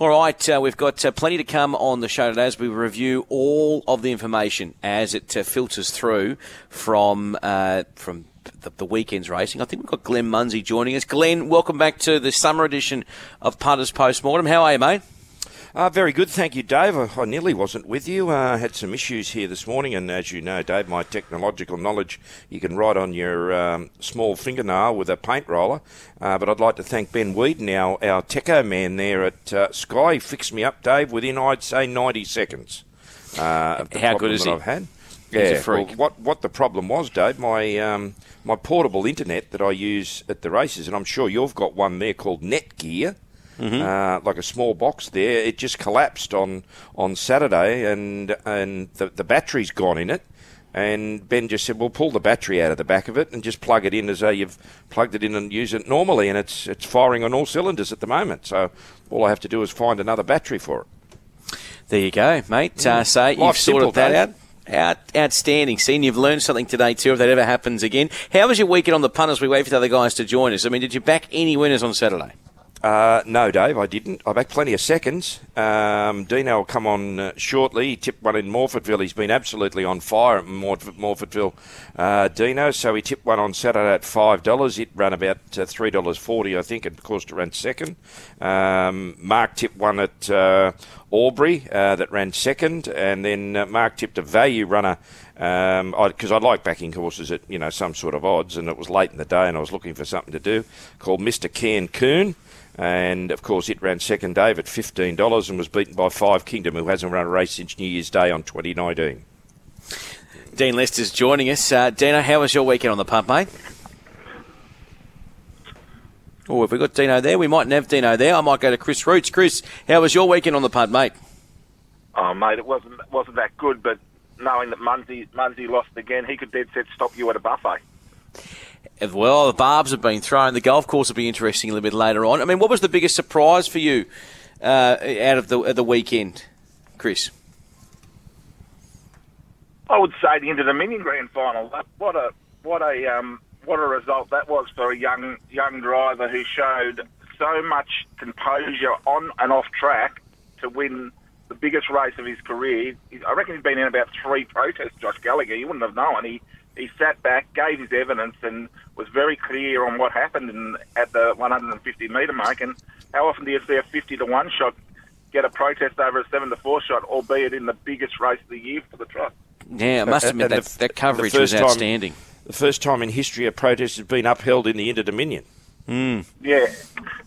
All right, uh, we've got uh, plenty to come on the show today as we review all of the information as it uh, filters through from uh, from the, the, weekend's racing. I think we've got Glenn Munsie joining us. Glenn, welcome back to the summer edition of Punters Postmortem. How are you, mate? Uh, very good, thank you, Dave. I, I nearly wasn't with you. I uh, had some issues here this morning, and as you know, Dave, my technological knowledge you can write on your um, small fingernail with a paint roller. Uh, but I'd like to thank Ben Whedon, our, our techo man there at uh, Sky. He fixed me up, Dave, within, I'd say, 90 seconds. Uh, How good is he? I've had. Yeah, well, what what the problem was, Dave? My um, my portable internet that I use at the races, and I'm sure you've got one there called Netgear mm-hmm. uh, like a small box there. It just collapsed on, on Saturday, and and the, the battery's gone in it. And Ben just said, "Well, pull the battery out of the back of it and just plug it in as though you've plugged it in and use it normally." And it's it's firing on all cylinders at the moment. So all I have to do is find another battery for it. There you go, mate. Mm. Uh, so you've sorted that out. Out, outstanding. Seeing you've learned something today too. If that ever happens again, how was your weekend on the punters? We wait for the other guys to join us. I mean, did you back any winners on Saturday? Uh, no, Dave, I didn't. I backed plenty of seconds. Um, Dino will come on uh, shortly. He tipped one in Morphettville. He's been absolutely on fire at Morf- Morphettville, uh, Dino. So he tipped one on Saturday at five dollars. It ran about uh, three dollars forty, I think, and of course to run second. Um, Mark tipped one at uh, Albury uh, that ran second, and then Mark tipped a value runner because um, I, I, like backing horses at you know some sort of odds, and it was late in the day, and I was looking for something to do. Called Mister Cairn Coon. And of course, it ran second, Dave, at $15 and was beaten by Five Kingdom, who hasn't run a race since New Year's Day on 2019. Dean Lester's joining us. Uh, Dino, how was your weekend on the pump, mate? Oh, have we got Dino there? We mightn't have Dino there. I might go to Chris Roots. Chris, how was your weekend on the punt, mate? Oh, mate, it wasn't wasn't that good, but knowing that Munsie, Munsie lost again, he could dead set stop you at a buffet as well. The barbs have been thrown. The golf course will be interesting a little bit later on. I mean, what was the biggest surprise for you uh, out of the the weekend, Chris? I would say the end of the Dominion Grand Final. What a what a um, what a result that was for a young young driver who showed so much composure on and off track to win the biggest race of his career. I reckon he's been in about three protests. Josh Gallagher, you wouldn't have known. He he sat back, gave his evidence, and was very clear on what happened in, at the 150 metre mark. And how often do you see a 50 to one shot get a protest over a seven to four shot, albeit in the biggest race of the year for the trust? Yeah, I must admit that, the, that coverage was outstanding. Time, the first time in history a protest has been upheld in the Inter Dominion. Mm. Yeah,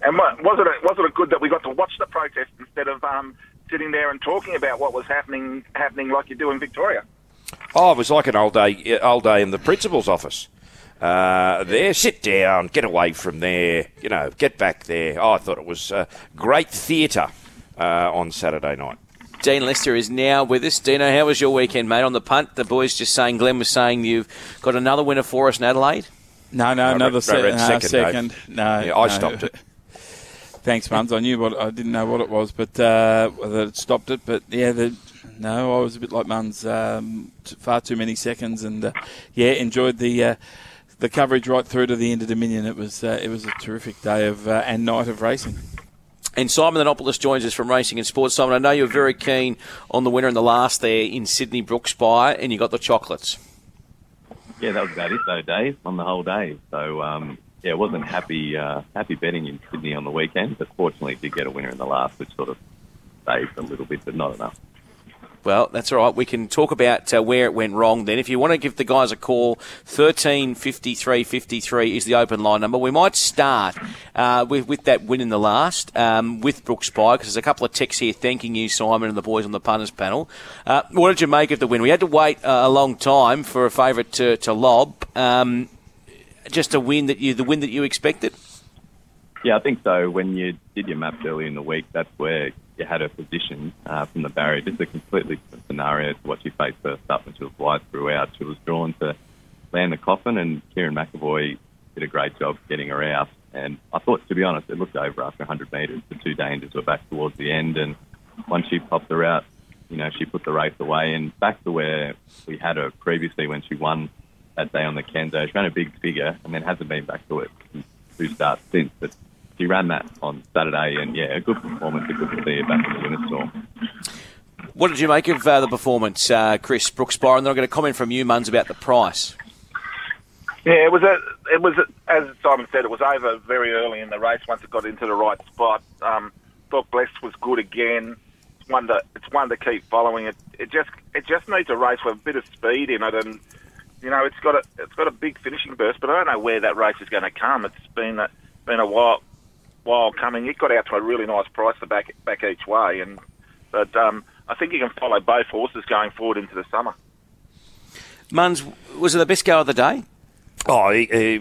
and was it a, was it a good that we got to watch the protest instead of um, sitting there and talking about what was happening happening like you do in Victoria? Oh, it was like an old day, old day in the principal's office. Uh, there, sit down, get away from there, you know, get back there. Oh, I thought it was uh, great theatre uh, on Saturday night. Dean Lester is now with us. Dino, how was your weekend, mate? On the punt, the boys just saying, Glenn was saying you've got another winner for us in Adelaide. No, no, another se- no, second. second. No, yeah, I no. stopped it. Thanks, Mums. I knew what I didn't know what it was, but uh, whether it stopped it. But yeah, the, no, I was a bit like Mums. Um, far too many seconds, and uh, yeah, enjoyed the uh, the coverage right through to the Inter Dominion. It was uh, it was a terrific day of uh, and night of racing. And Simon Anopoulos joins us from Racing and Sports. Simon, I know you're very keen on the winner in the last there in Sydney Brooks By, and you got the chocolates. Yeah, that was about it though, Dave, on the whole day. So um, yeah, it wasn't happy uh, happy betting in Sydney on the weekend, but fortunately did get a winner in the last, which sort of saved a little bit, but not enough. Well, that's all right. We can talk about uh, where it went wrong then. If you want to give the guys a call, 13 53 53 is the open line number. We might start uh, with, with that win in the last um, with Brooks By because there's a couple of texts here thanking you, Simon, and the boys on the punters panel. Uh, what did you make of the win? We had to wait a long time for a favourite to, to lob. Um, just a win that you, the win that you expected? Yeah, I think so. When you did your maps early in the week, that's where you had her positioned uh, from the barrier. Just a completely different scenario to what she faced first up when she was wide throughout. She was drawn to land the coffin, and Kerrin McEvoy did a great job getting her out. And I thought, to be honest, it looked over after 100 metres. The two dangers were back towards the end, and once she popped her out, you know, she put the race away and back to where we had her previously when she won that day on the Kenzo. She ran a big figure and then hasn't been back to it two starts since. But she ran that on Saturday, and yeah, a good performance. It's good to see her What did you make of uh, the performance, uh, Chris Brooks Byron? Then I'm going to comment from you, Muns, about the price. Yeah, it was a, it was a, as Simon said, it was over very early in the race once it got into the right spot. Um, thought Blessed was good again. It's one to it's one to keep following. It it just it just needs a race with a bit of speed in it, and you know it's got a it's got a big finishing burst, but I don't know where that race is going to come. It's been a, been a while while coming. It got out to a really nice price to back back each way, and but um, I think you can follow both horses going forward into the summer. Muns, was it the best go of the day? Oh, uh,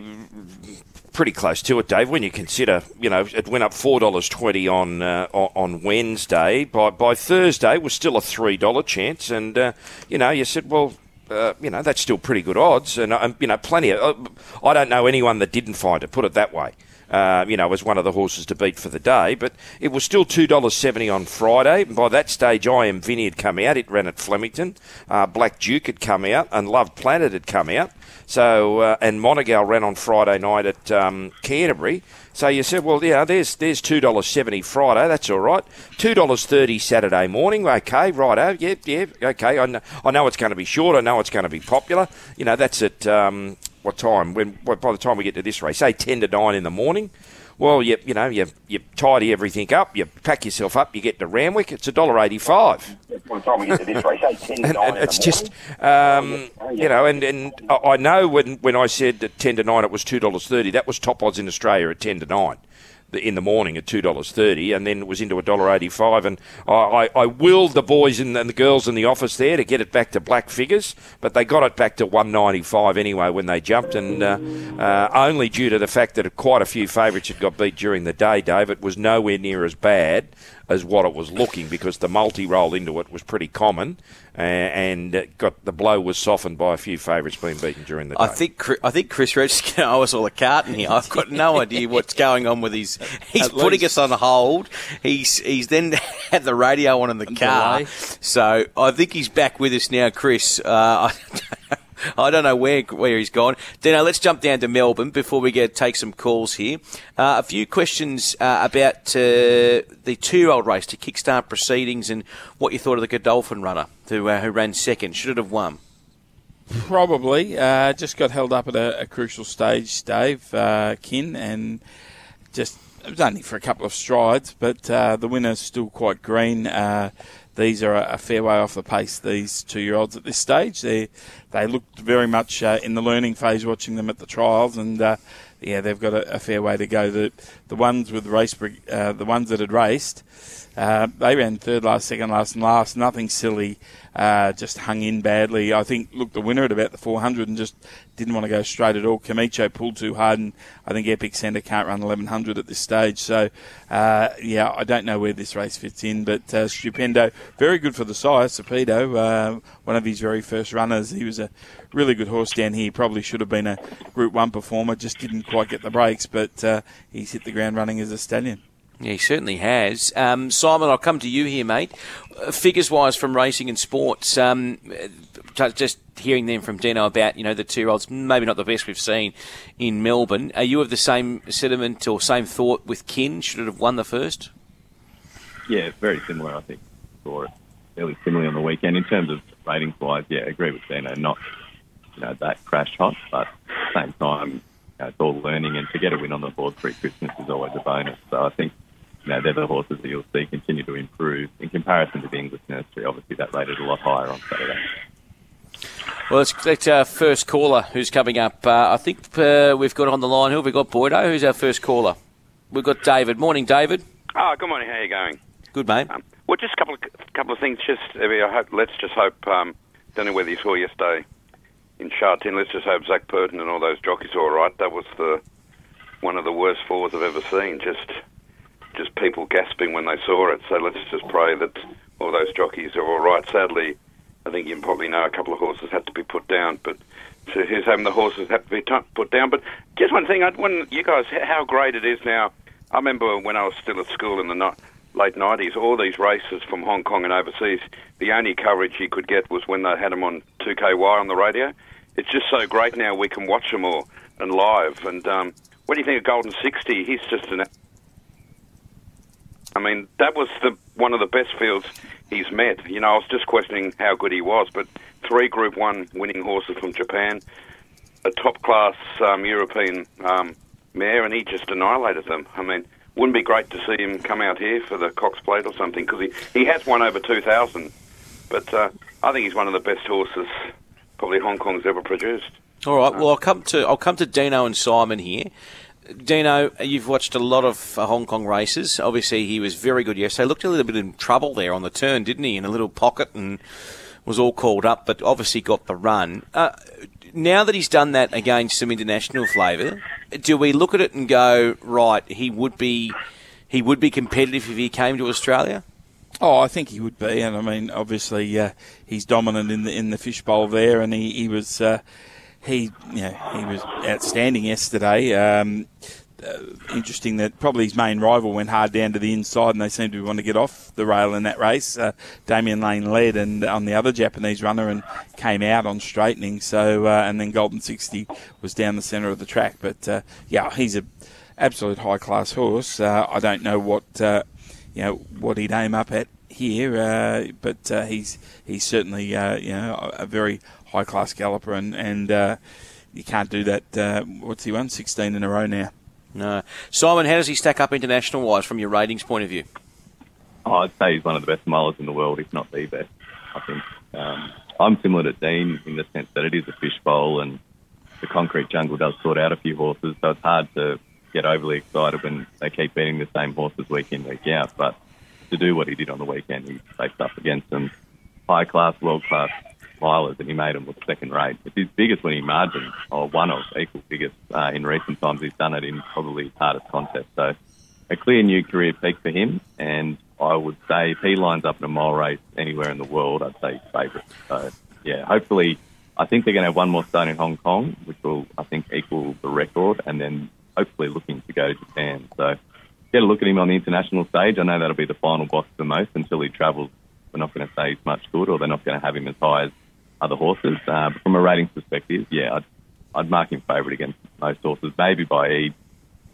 pretty close to it, Dave. When you consider, you know, it went up four dollars twenty on uh, on Wednesday. By by Thursday, was still a three dollar chance, and uh, you know, you said, well. Uh, you know that's still pretty good odds, and um, you know plenty of. Uh, I don't know anyone that didn't find it. Put it that way. Uh, you know, as one of the horses to beat for the day. But it was still two dollars seventy on Friday. And By that stage, I Am Vinny had come out. It ran at Flemington. Uh, Black Duke had come out, and Love Planet had come out. So uh, and Monegal ran on Friday night at um, Canterbury. So you said, well, yeah, there's there's two dollars seventy Friday. That's all right. Two dollars thirty Saturday morning. Okay, righto. Yep, yep. Okay, I know, I know it's going to be short. I know it's going to be popular. You know, that's at um, what time? When by the time we get to this race, say ten to nine in the morning. Well, you you know you you tidy everything up, you pack yourself up, you get to Randwick. It's a dollar eighty five. By the time we get to this race, say 10 to And, 9 and in it's just um, you know, and, and I know when, when I said at ten to nine it was two dollars thirty. That was top odds in Australia at ten to nine. In the morning at two dollars thirty, and then it was into a dollar eighty-five. And I, I, I willed the boys and, and the girls in the office there to get it back to black figures, but they got it back to one ninety-five anyway when they jumped, and uh, uh, only due to the fact that quite a few favourites had got beat during the day. Dave, it was nowhere near as bad as what it was looking because the multi roll into it was pretty common, uh, and got the blow was softened by a few favourites being beaten during the day. I think I think Chris Reg is going to owe us all a carton here. I've got no idea what's going on with his. He's At putting least. us on hold. He's he's then had the radio on in the car, Delay. so I think he's back with us now, Chris. Uh, I, don't know where where he's gone. Dino, let's jump down to Melbourne before we get take some calls here. Uh, a few questions uh, about uh, the two-year-old race to kickstart proceedings and what you thought of the Godolphin runner who uh, who ran second. Should it have won? Probably. Uh, just got held up at a, a crucial stage, Dave, uh, Kin, and just it was only for a couple of strides, but the winner's still quite green. These are a, fair way off the pace, these two year olds at this stage. They they looked very much uh, in the learning phase watching them at the trials, and uh, yeah, they've got a, a fair way to go. The the ones with race, uh, the ones that had raced, uh, they ran third last, second last, and last. Nothing silly. Uh, just hung in badly. I think looked the winner at about the 400 and just didn't want to go straight at all. Camicho pulled too hard, and I think Epic Centre can't run 1100 at this stage. So, uh, yeah, I don't know where this race fits in, but uh, Stupendo, very good for the size. Cepedo, uh, one of his very first runners. He was a really good horse down here. Probably should have been a Group 1 performer, just didn't quite get the breaks, but uh, he's hit the ground running as a stallion. Yeah, he certainly has. Um, Simon, I'll come to you here, mate. Uh, figures wise from racing and sports, um, uh, just hearing them from Dino about, you know, the two year olds, maybe not the best we've seen in Melbourne. Are you of the same sentiment or same thought with Kin? Should it have won the first? Yeah, very similar, I think. Saw it fairly similarly on the weekend. In terms of ratings wise, yeah, I agree with Dino. Not you know that crash hot, but at the same time, you know, it's all learning, and to get a win on the board pre Christmas is always a bonus. So I think you know they're the horses that you'll see continue to improve in comparison to the English nursery. Obviously, that rated a lot higher on Saturday. Well, let's get our first caller who's coming up. Uh, I think uh, we've got on the line. Who have we got, Boydo? Who's our first caller? We've got David. Morning, David. Oh, good morning. How are you going? Good, mate. Um, well, just a couple of couple of things. Just I, I hope. Let's just hope. Um, don't know whether you saw yesterday in Sha Tin. Let's just hope Zac Purton and all those jockeys are all right. That was the one of the worst fours I've ever seen. Just just people gasping when they saw it. So let's just pray that all those jockeys are all right. Sadly, I think you probably know a couple of horses had to be put down, but. So having the horses have to be t- put down? But just one thing, I, when you guys, how great it is now. I remember when I was still at school in the ni- late 90s, all these races from Hong Kong and overseas, the only coverage you could get was when they had them on 2KY on the radio. It's just so great now we can watch them all and live. And um, what do you think of Golden Sixty? He's just an I mean, that was the one of the best fields he's met. You know, I was just questioning how good he was, but three Group One winning horses from Japan, a top class um, European um, mare, and he just annihilated them. I mean, wouldn't be great to see him come out here for the Cox Plate or something because he, he has won over 2,000. But uh, I think he's one of the best horses probably Hong Kong's ever produced. All right. Well, I'll come to I'll come to Dino and Simon here. Dino, you've watched a lot of uh, Hong Kong races. Obviously, he was very good yesterday. Looked a little bit in trouble there on the turn, didn't he? In a little pocket and was all called up, but obviously got the run. Uh, now that he's done that against some international flavour, do we look at it and go, right? He would be he would be competitive if he came to Australia. Oh, I think he would be, and I mean, obviously, uh, he's dominant in the in the fishbowl there, and he he was uh, he you know he was outstanding yesterday. Um, uh, interesting that probably his main rival went hard down to the inside, and they seemed to want to get off the rail in that race. Uh, Damian Lane led, and on the other Japanese runner, and came out on straightening. So, uh, and then Golden Sixty was down the centre of the track. But uh, yeah, he's a absolute high class horse. Uh, I don't know what you know what he'd aim up at here, uh, but uh, he's he's certainly uh, you know a very high class galloper, and and uh, you can't do that. Uh, what's he won? Sixteen in a row now. No, Simon, how does he stack up international wise from your ratings point of view? Oh, I'd say he's one of the best milers in the world, if not the best. I think um, I'm similar to Dean in the sense that it is a fishbowl, and the concrete jungle does sort out a few horses, so it's hard to get overly excited when they keep beating the same horses week in, week out. But to do what he did on the weekend, he faced up against some high class, world class milers, and he made them look second rate. It's his biggest winning margin, or one of equal biggest uh, in recent times. He's done it in probably his hardest contest. So a clear new career peak for him, and I would say if he lines up in a mile race anywhere in the world, I'd say he's favourite. So yeah, hopefully. I think they're going to have one more start in Hong Kong, which will, I think, equal the record, and then hopefully looking to go to Japan. So get a look at him on the international stage. I know that'll be the final boss for most until he travels. We're not going to say he's much good, or they're not going to have him as high as other horses. Uh, but from a ratings perspective, yeah, I'd, I'd mark him favourite against most horses. Maybe by Eve,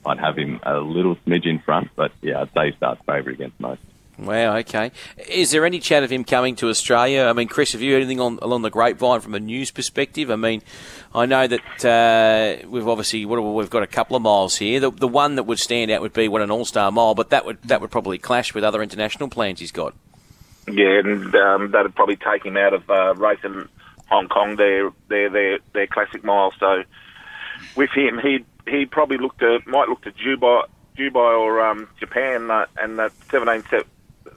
I'd have him a little smidge in front, but yeah, I'd say he starts favourite against most. Wow, okay. Is there any chat of him coming to Australia? I mean, Chris, have you heard anything on, along the grapevine from a news perspective? I mean, I know that uh, we've obviously what, we've got a couple of miles here. The, the one that would stand out would be what an All Star mile, but that would that would probably clash with other international plans he's got. Yeah, and um, that'd probably take him out of uh, racing Hong Kong, their their their their classic mile. So with him, he he probably look to might look to Dubai, Dubai or um, Japan, uh, and that 17,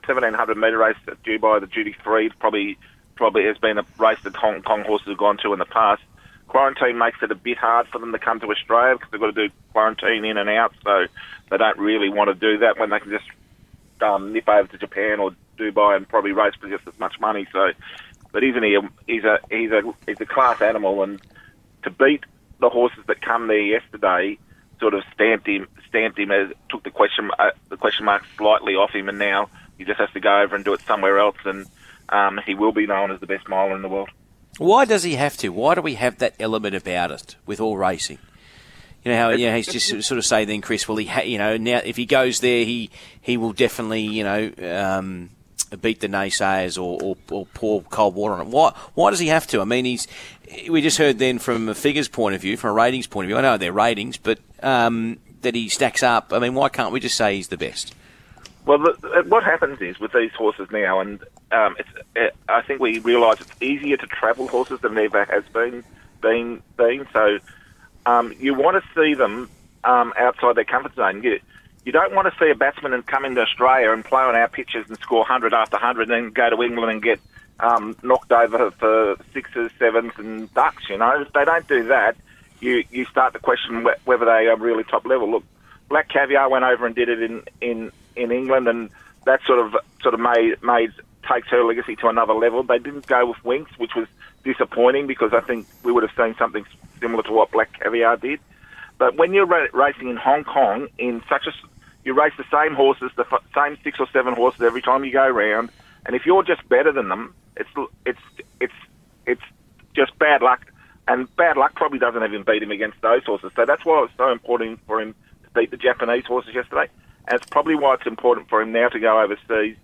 1700 metre race at Dubai, the duty free, probably probably has been a race that Hong Kong horses have gone to in the past. Quarantine makes it a bit hard for them to come to Australia because they've got to do quarantine in and out, so they don't really want to do that when they can just um, nip over to Japan or Dubai and probably race for just as much money. So, but isn't he? A, he's a he's a he's a class animal, and to beat the horses that come there yesterday, sort of stamped him stamped him as took the question uh, the question mark slightly off him, and now he just has to go over and do it somewhere else, and um, he will be known as the best miler in the world. Why does he have to? Why do we have that element about it with all racing? You know how you know he's just sort of say then Chris. Well, he ha- you know now if he goes there, he he will definitely you know um, beat the naysayers or, or, or pour cold water on it. Why why does he have to? I mean, he's we just heard then from a figures point of view, from a ratings point of view. I know they're ratings, but um, that he stacks up. I mean, why can't we just say he's the best? Well, the, what happens is with these horses now, and um, it, I think we realise it's easier to travel horses than ever has been been been. So um, you want to see them um, outside their comfort zone. You, you don't want to see a batsman and come into Australia and play on our pitches and score hundred after hundred, and then go to England and get um, knocked over for sixes, sevens, and ducks. You know, if they don't do that, you you start to question wh- whether they are really top level. Look, Black Caviar went over and did it in in in England, and that sort of sort of made made takes her legacy to another level. They didn't go with Winks, which was disappointing because I think we would have seen something similar to what Black Caviar did. But when you're ra- racing in Hong Kong in such a you race the same horses, the f- same six or seven horses every time you go around, and if you're just better than them, it's it's it's it's just bad luck. And bad luck probably doesn't even beat him against those horses. So that's why it was so important for him to beat the Japanese horses yesterday. It's probably why it's important for him now to go overseas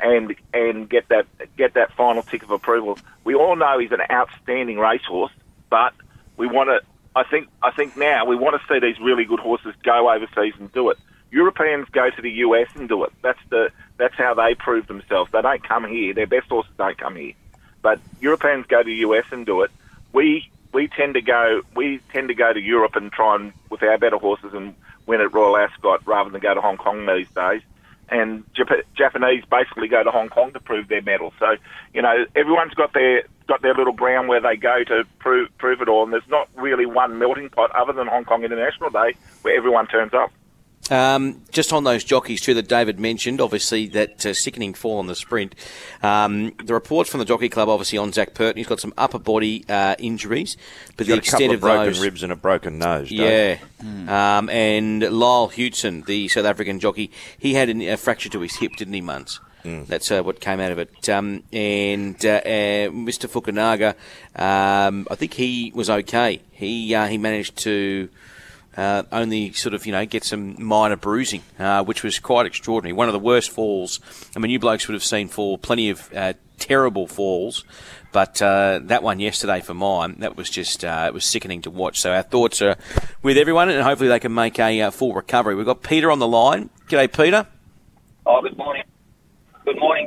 and and get that get that final tick of approval. We all know he's an outstanding racehorse, but we want to. I think I think now we want to see these really good horses go overseas and do it. Europeans go to the US and do it. That's the that's how they prove themselves. They don't come here. Their best horses don't come here, but Europeans go to the US and do it. We we tend to go we tend to go to Europe and try and with our better horses and win at Royal Ascot rather than go to Hong Kong these days. And Jap- Japanese basically go to Hong Kong to prove their medal. So you know everyone's got their got their little ground where they go to prove prove it all. And there's not really one melting pot other than Hong Kong International Day where everyone turns up. Um, just on those jockeys too that David mentioned, obviously that uh, sickening fall on the sprint. Um, the reports from the Jockey Club, obviously on Zac Purton, he's got some upper body uh, injuries, but He's the got a couple extent of broken those, ribs and a broken nose. Dave. yeah. Um, and Lyle Hewitson, the South African jockey, he had an, a fracture to his hip, didn't he, Muns? That's uh, what came out of it. Um, and uh, uh, Mr. Fukunaga, um, I think he was okay. He uh, he managed to uh, only sort of you know get some minor bruising, uh, which was quite extraordinary. One of the worst falls. I mean, you blokes would have seen fall plenty of uh, terrible falls, but uh, that one yesterday for mine, that was just uh, it was sickening to watch. So our thoughts are with everyone, and hopefully they can make a uh, full recovery. We've got Peter on the line. G'day, Peter. Oh, good morning. Good morning.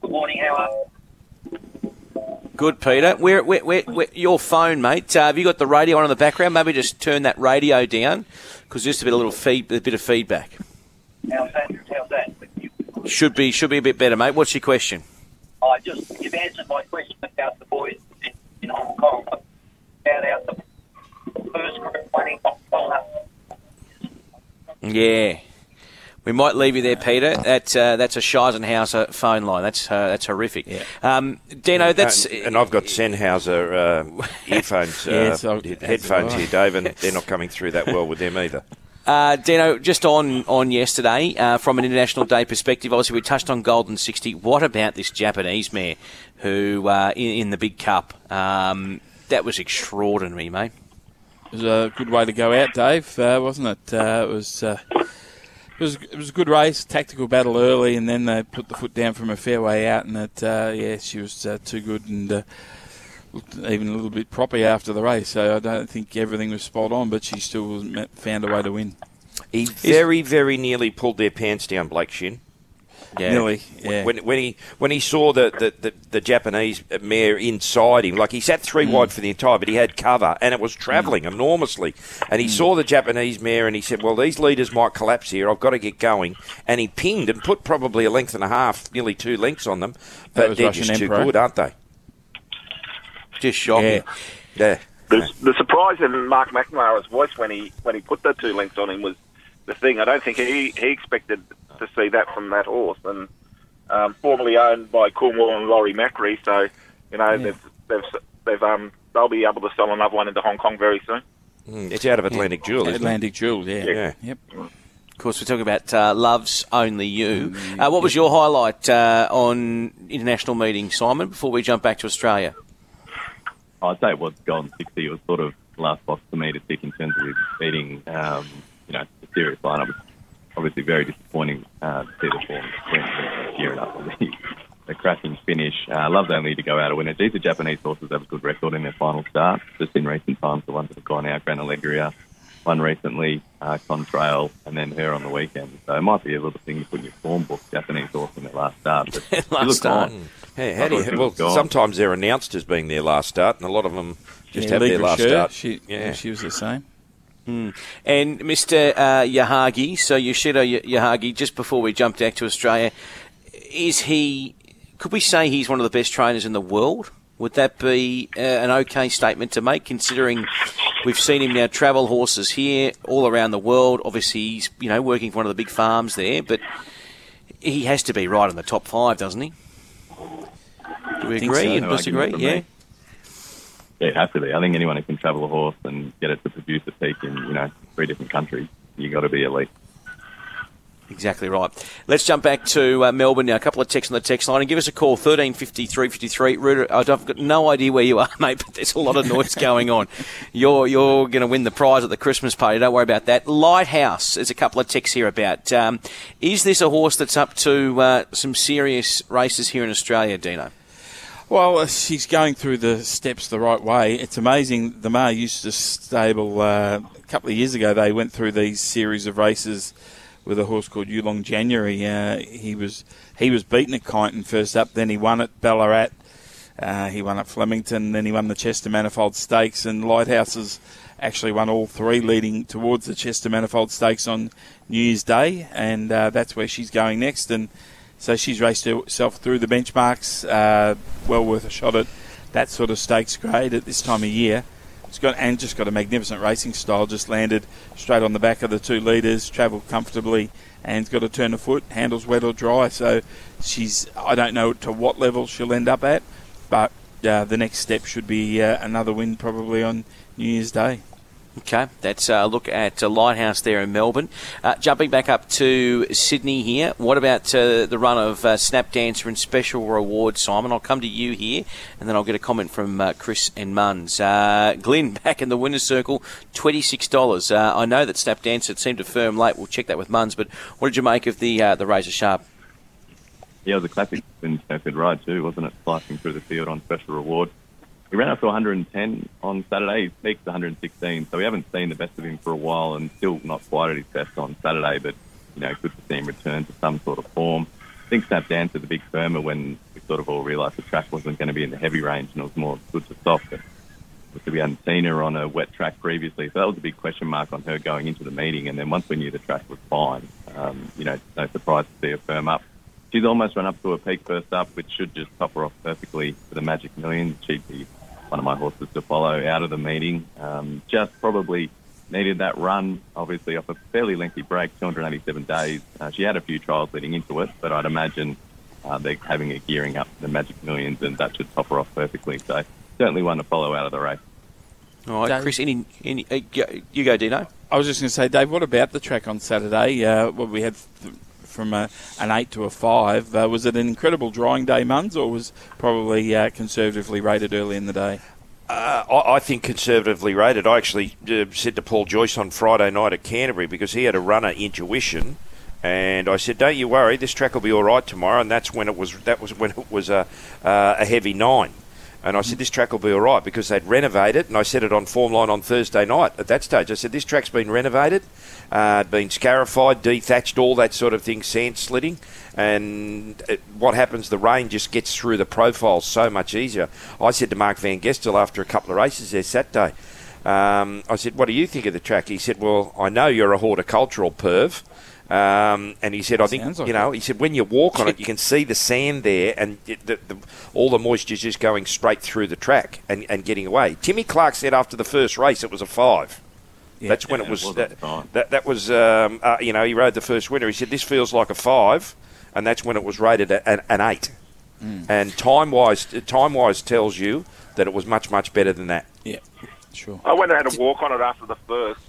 Good morning, how are you? Good, Peter. Where, where, where, where your phone, mate? Uh, have you got the radio on in the background? Maybe just turn that radio down because just a bit a little feed, a bit of feedback. How's that? How's that? Should be should be a bit better, mate. What's your question? I just, you've answered my question about the boys in, in Hong Kong. About out the first group winning Hong Kong. Yeah. We might leave you there, Peter. That's uh, that's a Scheisenhauser phone line. That's uh, that's horrific. Yeah. Um, Dino, that's and, and I've got Sennheiser uh, earphones, uh, Yes, headphones here, Dave, and they're not coming through that well with them either. Uh, Dino, just on on yesterday, uh, from an International Day perspective, obviously we touched on Golden Sixty. What about this Japanese mare who, uh, in, in the big cup, um, that was extraordinary, mate. It was a good way to go out, Dave, uh, wasn't it? Uh, it was. It was, it was a good race, tactical battle early, and then they put the foot down from a fair way out, and it, uh, yeah, she was uh, too good and uh, looked even a little bit proppy after the race. So I don't think everything was spot on, but she still found a way to win. He very, very nearly pulled their pants down, Blake Shinn. Yeah. Nearly, yeah. When, when he when he saw the, the, the, the Japanese mare inside him, like he sat three hmm. wide for the entire, but he had cover and it was hmm. travelling enormously. And he hmm. saw the Japanese mare and he said, "Well, these leaders might collapse here. I've got to get going." And he pinged and put probably a length and a half, nearly two lengths on them. That But was they're Russian just Emperor. too good, aren't they? Just shocking. Yeah. Yeah. The, the surprise in Mark McNamara's voice when he when he put the two lengths on him was the thing. I don't think he, he expected to see that from that horse, and um, formerly owned by Cornwall and Laurie Macri. So you know they've they've they've um they'll be able to sell another one into Hong Kong very soon. Mm, It's out of Atlantic Jewel, isn't it? Atlantic Jewel, yeah. Yeah. Yep. Of course, we're talking about uh, Love's Only You. Uh, what was your highlight uh, on international meeting, Simon, before we jump back to Australia? I'd say it was Golden Sixty. It was sort of last box for me to tick in terms of his beating, um, you know, the serious lineup. It's obviously very disappointing uh, to see the form sprint gearing up on the, the cracking finish. Uh, I love only to go out a winner. These are Japanese horses that have a good record in their final start. Just in recent times, the ones that have gone out, Gran Alegria, one recently, uh, Contrail, and then her on the weekend. So it might be a little thing to put in your form book, Japanese horse in their last start. But Last start. on. Hey, how do you, well, sometimes they're announced as being their last start, and a lot of them just Yeah, have their last Sher, start. She, yeah. she was the same. And Mr. Uh, Yahagi, so Yoshito Yahagi, just before we jump back to Australia, is he, could we say he's one of the best trainers in the world? Would that be uh, an okay statement to make, considering we've seen him now travel horses here all around the world? Obviously, he's you know working for one of the big farms there, but he has to be right in the top five, doesn't he? Do we agree so. and No disagree? Yeah. me. It has to be. I think anyone who can travel a horse and get it to produce a peak in, you know, three different countries, you got to be elite. Exactly right. Let's jump back to uh, Melbourne now. A couple of texts on the text line and give us a call, 135353. Rooter, I've got no idea where you are, mate, but there's a lot of noise going on. You're, you're going to win the prize at the Christmas party. Don't worry about that. Lighthouse, there's a couple of texts here about. Um, is this a horse that's up to uh, some serious races here in Australia, Dino? Well, uh, she's going through the steps the right way. It's amazing. The Mar used to stable uh, a couple of years ago. They went through these series of races with a horse called Yulong January. Uh, he was he was beaten at Kyneton first up, then he won at Ballarat. Uh, he won at Flemington, then he won the Chester Manifold Stakes, and Lighthouses actually won all three, leading towards the Chester Manifold Stakes on New Year's Day, and uh, that's where she's going next. And so she's raced herself through the benchmarks, uh, well worth a shot at that sort of stakes grade at this time of year. It's got and just got a magnificent racing style. Just landed straight on the back of the two leaders, travelled comfortably, and's got a turn of foot. Handles wet or dry, so she's. I don't know to what level she'll end up at, but uh, the next step should be uh, another win probably on New Year's Day. Okay, that's a look at uh, Lighthouse there in Melbourne. Uh, jumping back up to Sydney here, what about uh, the run of uh, Snap Dancer and Special Reward, Simon? I'll come to you here, and then I'll get a comment from uh, Chris and Munns. Uh, Glyn back in the winner's circle, $26. I know that Snap Dancer seemed to firm late. We'll check that with Munns, but what did you make of the the Razor Sharp? Yeah, it was a classic spin ride too, wasn't it? Slicing through the field on Special Reward. He ran up to 110 on Saturday. He peaked 116, so we haven't seen the best of him for a while, and still not quite at his best on Saturday. But you know, good to see him return to some sort of form. I think Snap Dancer the big firmer when we sort of all realised the track wasn't going to be in the heavy range and it was more good to soft. But we hadn't seen her on a wet track previously, so that was a big question mark on her going into the meeting. And then once we knew the track was fine, um, you know, no surprise to see her firm up. She's almost run up to a peak first up, which should just top her off perfectly for the Magic Million. She'd be one of my horses to follow out of the meeting. Um, just probably needed that run, obviously off a fairly lengthy break, 287 days. Uh, she had a few trials leading into it, but I'd imagine uh, they're having a gearing up to the Magic Millions, and that should top her off perfectly. So certainly one to follow out of the race. All right, Dave. Chris, any, any uh, you go, Dino. I was just going to say, Dave, what about the track on Saturday? Uh, well, we had from a, an eight to a five. Uh, was it an incredible drying day, Munns, or was probably uh, conservatively rated early in the day? Uh, I, I, think conservatively rated. I actually uh, said to Paul Joyce on Friday night at Canterbury because he had a runner intuition, and I said, "Don't you worry, this track will be all right tomorrow." And that's when it was. That was when it was a, uh, a heavy nine. And I said, this track will be all right because they'd renovated. And I said it on Formline on Thursday night at that stage. I said, this track's been renovated, uh, been scarified, dethatched, all that sort of thing, sand slitting. And it, what happens, the rain just gets through the profile so much easier. I said to Mark Van Gestel after a couple of races there Saturday, um, I said, what do you think of the track? He said, well, I know you're a horticultural perv. Um, and he said, I think, like you know, it. he said, when you walk on it, you can see the sand there and it, the, the, all the moisture's just going straight through the track and, and getting away. Timmy Clark said after the first race it was a five. Yeah, That's when yeah, it was. It that, that, that, was, um, uh, you know, he rode the first winner. He said, this feels like a five. And that's when it was rated an, an eight. Mm. And time wise, time wise tells you that it was much, much better than that. Yeah, sure. I went and had a walk on it after the first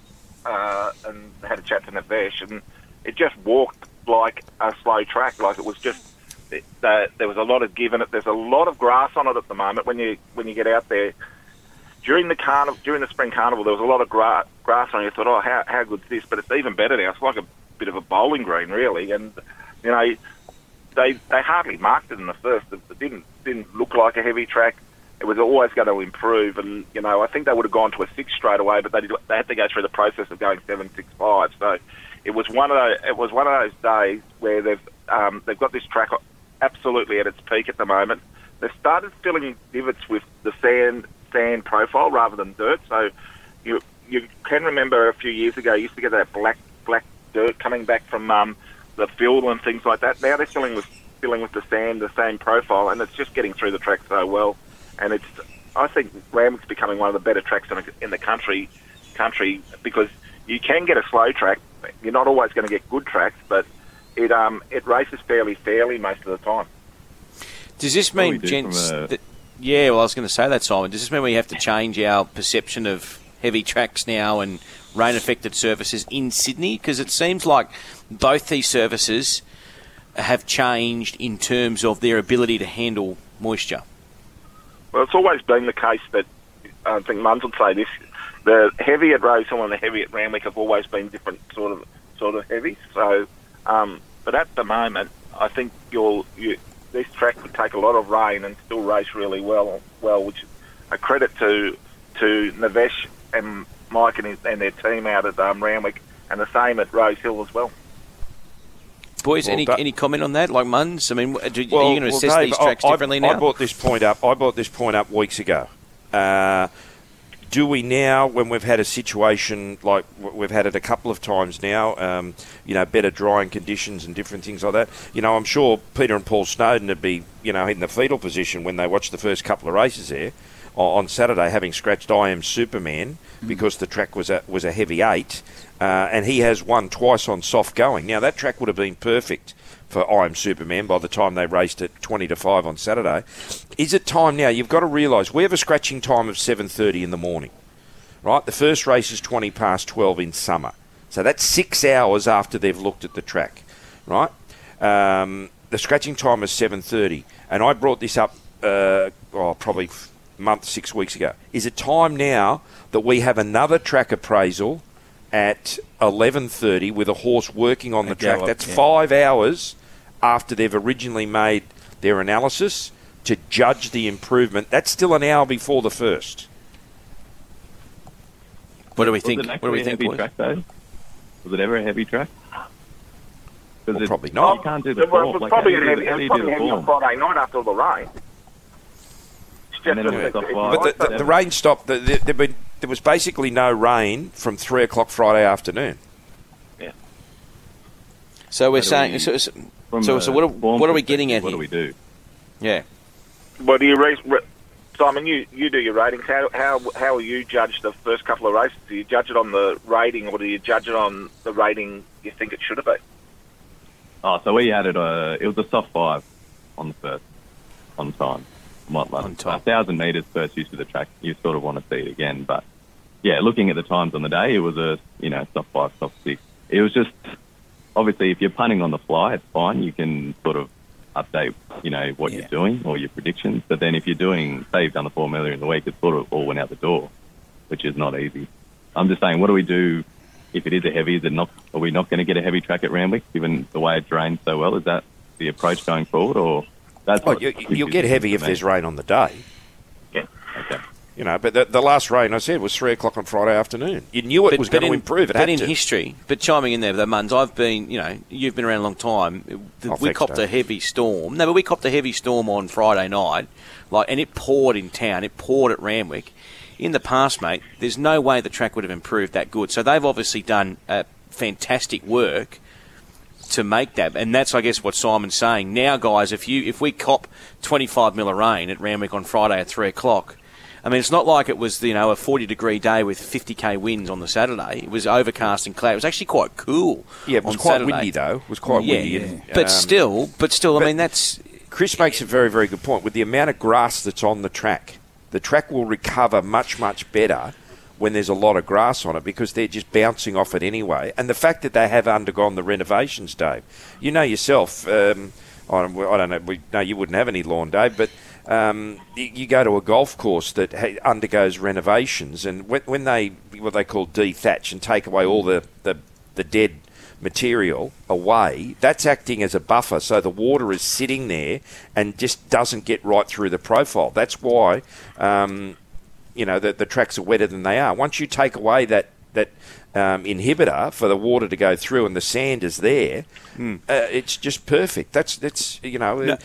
uh, and had a chat to Navesh and it just walked like a slow track. Like it was just it, uh, there was a lot of give in it. There's a lot of grass on it at the moment. When you when you get out there during the carnival, during the spring carnival, there was a lot of gra- grass on it. You thought, oh, how how good's this? But it's even better now. It's like a bit of a bowling green, really. And you know, they they hardly marked it in the first. It didn't didn't look like a heavy track. It was always going to improve, and you know, I think they would have gone to a six straight away, but they did, they had to go through the process of going seven, six, five. So it was one of those, it was one of those days where they've um, they've got this track absolutely at its peak at the moment. They've started filling divots with the sand sand profile rather than dirt. So you you can remember a few years ago you used to get that black black dirt coming back from um, the field and things like that. Now they're filling with filling with the sand, the same profile, and it's just getting through the track so well. And it's I think Randwick's becoming one of the better tracks in the, in the country country because you can get a slow track you're not always going to get good tracks, but it um it races fairly fairly most of the time. Does this mean, gents? A... That, yeah, well, I was going to say that, Simon. Does this mean we have to change our perception of heavy tracks now and rain affected surfaces in Sydney? Because it seems like both these surfaces have changed in terms of their ability to handle moisture. Well, it's always been the case that I think Munns would say this: the heavy at Rosehill and the heavy at Randwick have always been different sort of sort of heavy. So, um, but at the moment, I think you'll you, this track would take a lot of rain and still race really well. Well, which is a credit to to Navesh and Mike and, his, and their team out at um, Randwick, and the same at Rosehill as well. Boys, Well, any da- any comment on that? Like Munns, I mean, do, are you going to well, assess Dave, these tracks I, differently I, now? I brought this point up. I brought this point up weeks ago. Uh, do we now, when we've had a situation like we've had it a couple of times now, um, you know, better drying conditions and different things like that? You know, I'm sure Peter and Paul Snowden would be, you know, in the fetal position when they watched the first couple of races there on Saturday, having scratched I Am Superman because the track was a was a heavy eight, uh, and he has won twice on soft going. Now that track would have been perfect for I Am Superman by the time they raced at 20 to 5 on Saturday. Is it time now? You've got to realise we have a scratching time of 7.30 in the morning, right? The first race is 20 past 12 in summer. So that's six hours after they've looked at the track, right? Um, the scratching time is 7.30. And I brought this up uh, oh, probably month, six weeks ago. Is it time now that we have another track appraisal at 11.30 with a horse working on the A track? gallop, That's yeah. five hours after they've originally made their analysis to judge the improvement. That's still an hour before the first. what do we Was think? it What do we a think, heavy track though? Was it ever a heavy track? Well, it- probably not. You can't do the It was, form. Like, probably a you heavy, it was probably the heavy on form? Friday night after all the rain. It's just And then a- it was it's- off it's wide. But the, the, the rain stopped. The, the, there, been, there was basically no rain from 3 o'clock Friday afternoon. Yeah. So we're saying, we- so, so, so, so what, are, what are we getting at perspective, What here? do we do? Yeah. Well, do you re- re- Simon? You, you do your ratings. How how how will you judge the first couple of races? Do you judge it on the rating, or do you judge it on the rating you think it should have been? Oh, so we had it. Uh, it was a soft five on the first, on time. On time. A thousand meters first use of the track. You sort of want to see it again, but yeah, looking at the times on the day, it was a you know soft five, soft six. It was just obviously if you're punting on the fly, it's fine. You can sort of update, you know, what Yeah. you're doing or your predictions. But then if you're doing, say you've done the form earlier in the week, it sort of all went out the door, which is not easy. I'm just saying, what do we do if it is a heavy? Is it not? Are we not going to get a heavy track at Randwick, given the way it drains so well? Is that the approach going forward, or that's Oh, what you, you'll get heavy if there's rain on the day. Yeah. Okay. You know, but the, the last rain I said was 3 o'clock on Friday afternoon. You knew it was going to improve. It but had in to. history, but chiming in there, the Munns, I've been, you know, you've been around a long time. The- Oh, we thanks, copped a heavy storm. No, but we copped a heavy storm on Friday night, like, and it poured in town. It poured at Randwick. In the past, mate, there's no way the track would have improved that good. So they've obviously done uh, fantastic work to make that, and that's, I guess, what Simon's saying. Now, guys, if you if we cop 25 mil of rain at Randwick on Friday at three o'clock. I mean, it's not like it was, you know, a 40 degree day with 50k winds on the Saturday. It was overcast and cloud. It was actually quite cool. Yeah, it was quite Saturday. windy, though. It was quite Yeah, windy. yeah. but um, still, but still, I mean, that's Chris makes a very, very good point. With the amount of grass that's on the track, the track will recover much, much better when there's a lot of grass on it because they're just bouncing off it anyway. And the fact that they have undergone the renovations, Dave, you know yourself. Um, I don't, know. We, no, you wouldn't have any lawn, Dave, but. Um, you, go to a golf course that ha- undergoes renovations, and when, when they what they call dethatch and take away all the, the, the dead material away, that's acting as a buffer. So the water is sitting there and just doesn't get right through the profile. That's why, um, you know, the, the tracks are wetter than they are. Once you take away that that um, inhibitor for the water to go through and the sand is there, uh, it's just perfect. That's that's you know. No.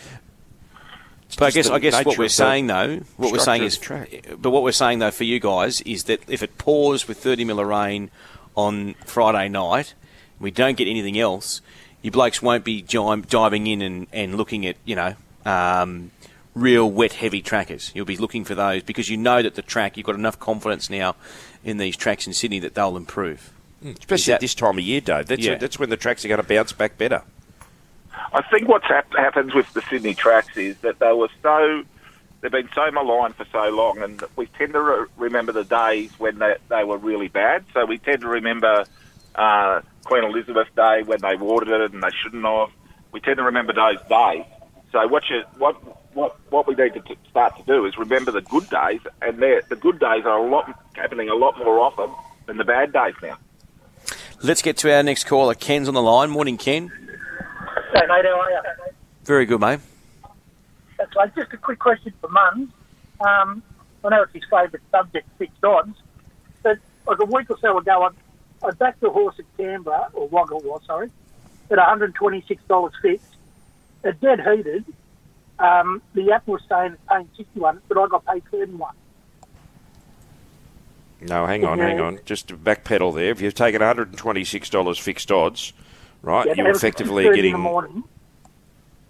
But I guess I guess what we're saying though, what we're saying is, track. but what we're saying though for you guys is that if it pours with 30 mil of rain on Friday night, we don't get anything else. You blokes won't be diving in and, and looking at you know um, real wet heavy trackers. You'll be looking for those because you know that the track you've got enough confidence now in these tracks in Sydney that they'll improve. especially that- at this time of year, Dave. That's Yeah. that's when the tracks are going to bounce back better. I think what's hap- happens with the Sydney tracks is that they were so they've been so maligned for so long, and we tend to re- remember the days when they, they were really bad. So we tend to remember uh, Queen Elizabeth Day when they watered it and they shouldn't have. We tend to remember those days. So what you what what what we need to t- start to do is remember the good days, and the good days are a lot happening a lot more often than the bad days now. Let's get to our next caller. Ken's on the line. Morning, Ken. Hey, mate, how are you? Very good, mate. That's right. Just a quick question for Mums. Um, I know it's his favourite subject, fixed odds, but like a week or so ago, I, I backed a horse at Canberra, or Wagga it was, sorry, at $126 fixed. It dead heated. Um, the app was saying it's paying 61 but I got paid 31 No, hang on, hang on. Just to backpedal there. If you've taken $126 fixed odds, right, Yeah, you're effectively 6:30 in the getting morning.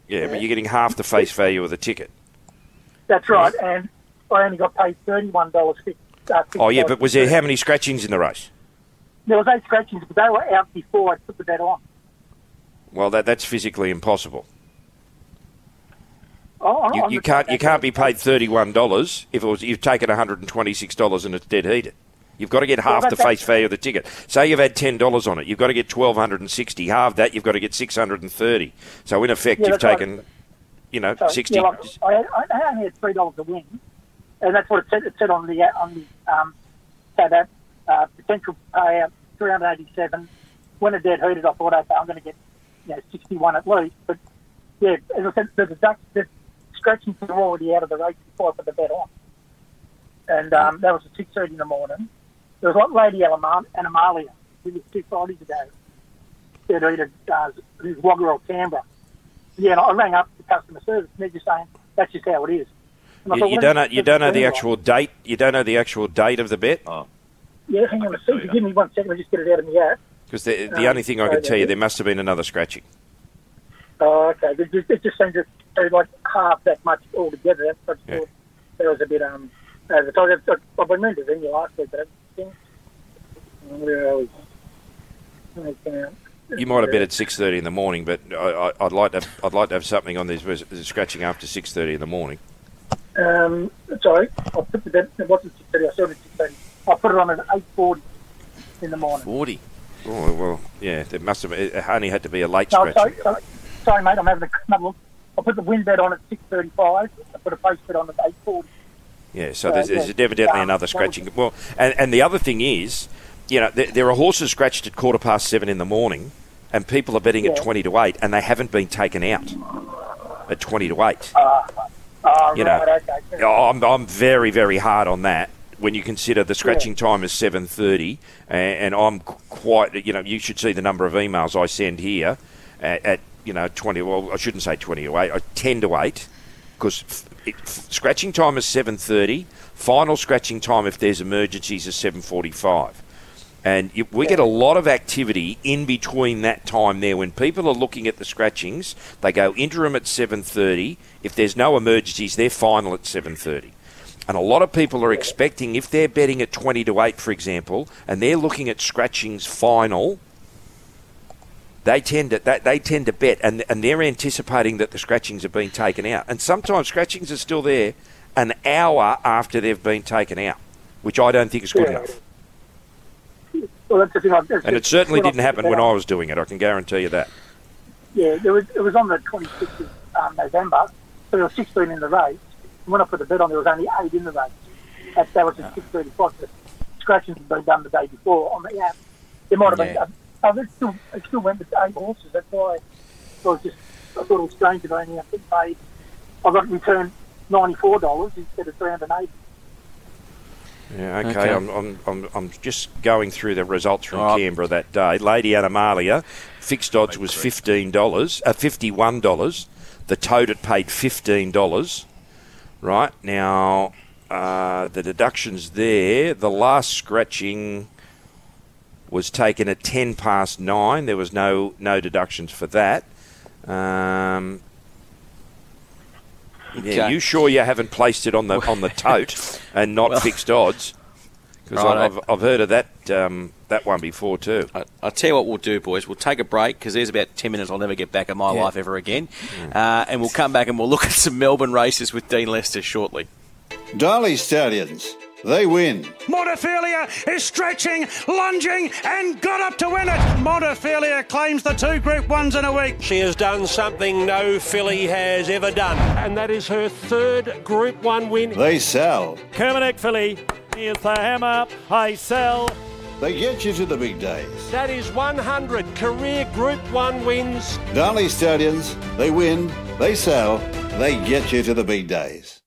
yeah, but you're getting half the face value of the ticket. That's right, and I only got paid $31 fixed. Uh, Oh yeah, but was there how many scratchings in the race? There was eight scratchings, but they were out before I put the bet on. Well, that that's physically impossible. Oh, You, you can't you can't be paid thirty one dollars if it was you've taken one hundred and twenty six dollars and it's dead heated. You've got to get half Well, the face value of the ticket. Say you've had ten dollars on it, you've got to get twelve hundred and sixty. Half that, you've got to get six hundred and thirty. So in effect, Yeah, you've that's right. taken, you know, So, sixty. Yeah, like, I, had, I only had three dollars to win, and that's what it said. It said on the on the um, so that uh, potential payout three hundred eighty-seven. When it dead heated, I thought, okay, I'm going to get you know sixty-one at least. But yeah, as I said, the deduct the scratchings were already out of the race before I put the bet on, and um, that was at six thirty in the morning. There was like Lady Alam- Animalia, who was two Fridays ago. Dead heated, uh, who's Wagga or Canberra. Yeah, and I rang up the customer service, and they're just saying that's just how it is. You, thought, you don't know you don't know the that's actual date. You don't know the actual date of the bet Yeah, hang on a second. Give me one second. I'll just get it out of my app. because the, the Um, only thing I can tell you there must have been another scratching. Oh, okay. It just, it just seemed to be like half that much altogether. That's what I Yeah. thought. That was a bit um. Top. I've been meaning to ring you last week, but I think where are we? Okay. You might have bet at six thirty in the morning, but I, I, I'd like to I'd like to have something on this scratching after six thirty in the morning. Um, sorry, I put the. It wasn't six thirty. I saw it six thirty. I put it on at eight forty in the morning. Forty. Oh well, yeah, It must have it only had to be a late No, scratching. sorry, sorry, sorry, mate. I'm having another look. I put the wind bet on at six thirty-five. I put a face bet on at eight forty. Yeah, so Uh, there's, there's yeah. evidently Um, another scratching. Well, and, and the other thing is, you know, there, there are horses scratched at quarter past seven in the morning, and people are betting at twenty to eight, and they haven't been taken out at twenty to eight. Oh, You right, know, okay. I'm, I'm very, very hard on that. When you consider the scratching time is seven thirty, and, and I'm quite, you know, you should see the number of emails I send here at, at you know twenty. Well, I shouldn't say twenty to eight, uh, ten to eight, because f- f- scratching time is seven thirty. Final scratching time, if there's emergencies, is seven forty-five. And you, we get a lot of activity in between that time there. When people are looking at the scratchings, they go interim at 7.30. If there's no emergencies, they're final at 7.30. And a lot of people are expecting, if they're betting at 20 to 8, for example, and they're looking at scratchings final, they tend to they, they tend to bet, and and they're anticipating that the scratchings have been taken out. And sometimes scratchings are still there an hour after they've been taken out, which I don't think is good Yeah. enough. Well, that's the thing. That's And it certainly didn't happen when I was doing it. I can guarantee you that. Yeah, there was, it was on the 26th of um, November, so there were 16 in the race. And when I put the bet on, there was only eight in the race. That, that was at 6.35. The scratchings had been done the day before on the app. There might have been... Yeah. Uh, oh, it still, it still went with eight horses. That's why I was just... I thought it was strange that I only had to pay... I got returned $94 instead of 380 Yeah, okay. Okay. I'm, I'm, I'm, I'm just going through the results from All right. Canberra that day. Lady Animalia, fixed odds was fifteen dollars, uh, fifty one dollars. The toad it paid fifteen dollars. Right now, uh, the deductions there. The last scratching was taken at ten past nine. There was no no deductions for that. Um, yeah, Okay. you sure you haven't placed it on the on the tote and not fixed odds? Because Righto. I've, I've heard of that um, that one before too. I, I'll tell you what we'll do, boys. We'll take a break because there's about 10 minutes I'll never get back in my life ever again. Uh, and we'll come back and we'll look at some Melbourne races with Dean Lester shortly. Darley Stallions, they win. Montefilia is stretching, lunging, and got up to win it. Montefilia claims the two Group Ones in a week. She has done something no filly has ever done, and that is her third Group 1 win. They sell. Kermadec filly, here's the hammer. I sell. They get you to the big days. That is 100 career Group 1 wins. Darley Stallions, they win, they sell, they get you to the big days.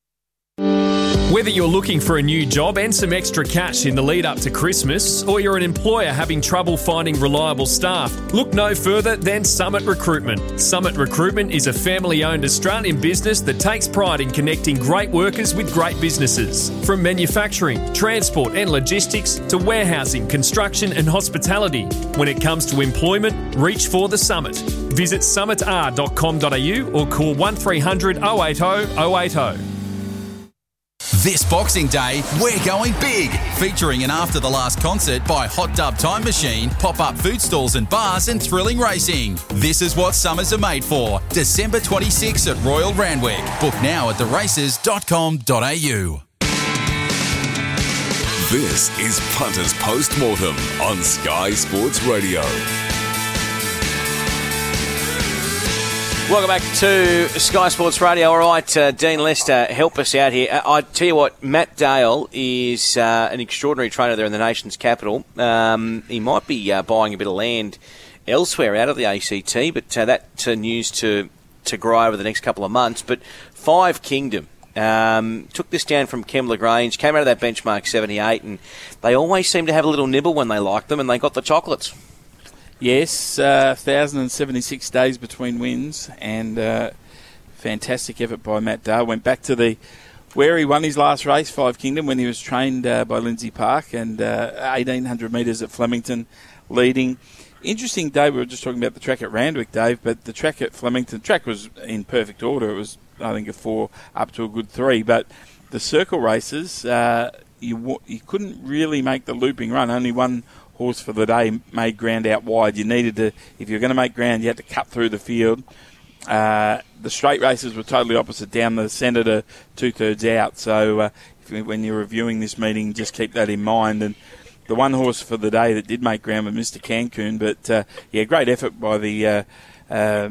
Whether you're looking for a new job and some extra cash in the lead up to Christmas, or you're an employer having trouble finding reliable staff, look no further than Summit Recruitment. Summit Recruitment is a family owned Australian business that takes pride in connecting great workers with great businesses. From manufacturing, transport and logistics to warehousing, construction and hospitality. When it comes to employment, reach for the Summit. Visit summitr.com.au or call 1300 080 080. This Boxing Day, we're going big, featuring an after the last concert by Hot Dub Time Machine, pop up food stalls and bars, and thrilling racing. This is what summers are made for. December 26 at Royal Randwick. Book now at theraces.com.au. This is Punters Postmortem on Sky Sports Radio. Welcome back to Sky Sports Radio. All right, uh, Dean Lester, help us out here. Uh, I tell you what, Matt Dale is uh, an extraordinary trainer there in the nation's capital. Um, he might be uh, buying a bit of land elsewhere out of the ACT, but uh, that uh, news to to grow over the next couple of months. But Five Kingdom. Um, took this down from Kem Lagrange, came out of that benchmark 78, and they always seem to have a little nibble when they like them, and they got the chocolates. Yes, uh, 1,076 days between wins, and uh, fantastic effort by Matt Dale. Went back to the where he won his last race, Five Kingdom, when he was trained uh, by Lindsay Park, and uh, 1,800 metres at Flemington, leading. Interesting day. We were just talking about the track at Randwick, Dave, but the track at Flemington, track was in perfect order. It was, I think, a four up to a good three, but the circle races, uh, you you couldn't really make the looping run. Only one horse for the day made ground out wide. You needed to, if you're going to make ground, you had to cut through the field. Uh, the straight races were totally opposite, down the centre to two thirds out. So uh, when you're reviewing this meeting, just keep that in mind. And the one horse for the day that did make ground was Mr. Cancun, but uh, yeah, great effort by the. Uh, uh,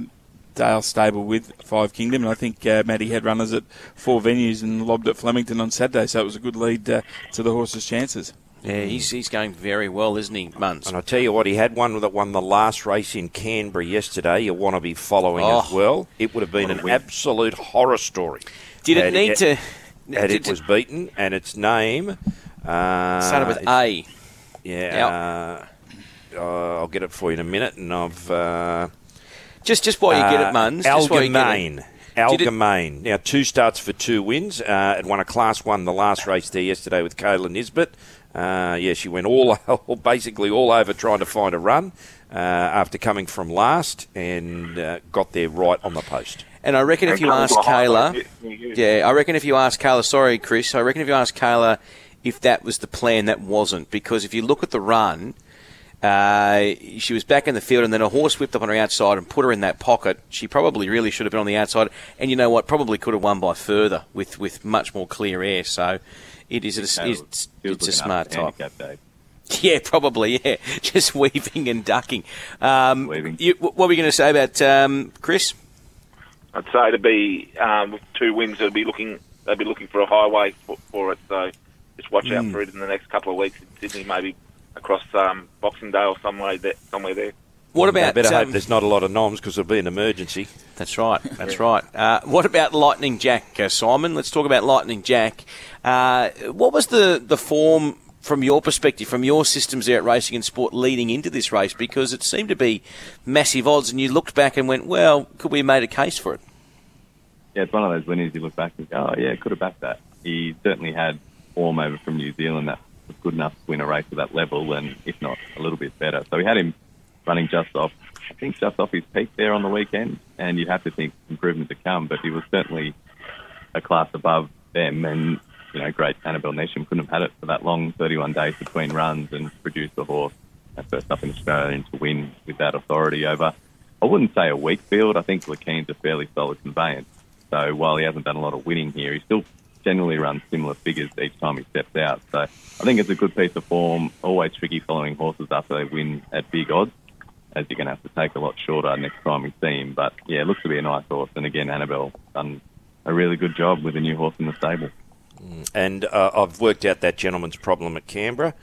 Dale stable with Five Kingdom, and I think uh, Matty had runners at four venues and lobbed at Flemington on Saturday, so it was a good lead uh, to the horse's chances. Yeah, he's, he's going very well, isn't he, Muns? And I tell you what, he had one that won the last race in Canberra yesterday. You want to be following Oh. as well. It would have been an absolute horror story. Did it need to- Had it was beaten, and its name uh, Started with A. Yeah, uh, uh, I'll get it for you in a minute, and I've uh, just just while you get it, Muns, just while get it. Algermain. It- Algermain. Now, two starts for two wins. Uh, it won a Class 1 the last race there yesterday with Kayla Nisbet. Uh, yeah, she went all basically all over trying to find a run uh, after coming from last and uh, got there right on the post. And I reckon if you ask Kayla, yeah, I reckon if you ask Kayla, sorry, Chris, I reckon if you ask Kayla if that was the plan, that wasn't. Because if you look at the run, uh, she was back in the field and then a horse whipped up on her outside and put her in that pocket. She probably really should have been on the outside. And you know what? Probably could have won by further with, with much more clear air. So it is a, it's, it's a smart after type. handicap, Yeah, probably. Yeah, just weaving and ducking. Um, You, what were you going to say about um, Chris? I'd say to be um, with two wins, they'd be looking they'd be looking for a highway for, for it. So just watch out Hmm. Mm. for it in the next couple of weeks in Sydney, maybe across um, Boxing Day or somewhere there. Somewhere there. What I about? better hope um, there's not a lot of noms because it'll be an emergency. That's right. That's right. Uh, what about Lightning Jack, uh, Simon? Let's talk about Lightning Jack. Uh, what was the, the form from your perspective, from your systems there at Racing and Sport leading into this race? Because it seemed to be massive odds, and you looked back and went, well, could we have made a case for it? Yeah, it's one of those winners you look back and go, oh, yeah, could have backed that. He certainly had form over from New Zealand that was good enough to win a race at that level, and if not, a little bit better. So we had him running just off, I think, just off his peak there on the weekend, and you'd have to think improvement to come, but he was certainly a class above them, and you know, great Annabelle Neasham couldn't have had it for that long, 31 days between runs and produced the horse uh, first up in Australia to win with that authority over, I wouldn't say a weak field. I think Lakine's a fairly solid conveyance. So while he hasn't done a lot of winning here, he still generally runs similar figures each time he steps out. So I think it's a good piece of form. Always tricky following horses after they win at big odds, as you're going to have to take a lot shorter next time we see him. But yeah, it looks to be a nice horse. And again, Annabelle done a really good job with a new horse in the stable. And uh, I've worked out that gentleman's problem at Canberra.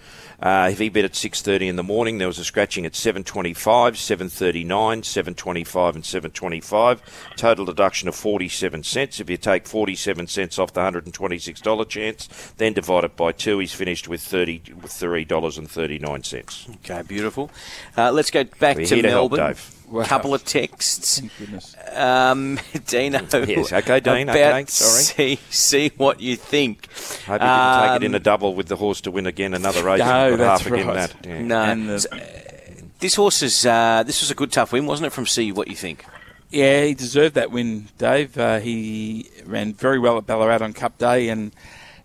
Uh, if he bet at 6.30 in the morning, there was a scratching at 7.25, 7.39, 7.25 and 7.25. Total deduction of 47 cents. If you take 47 cents off the $126 chance, then divide it by two, he's finished with $33.39. Okay, beautiful. Uh, let's go back We're to Melbourne. to help, Melbourne. Dave. A couple of texts. Thank goodness. Um, Dino. Yes, okay, Dean, About okay, sorry. See, see what you think. Hope you didn't take it in Um, a double with the horse to win again another race. No, that's half again that. Yeah. No. And the- uh, this horse is. Uh, this was a good tough win, wasn't it? From See what you think. Yeah, he deserved that win, Dave. Uh, he ran very well at Ballarat on Cup Day and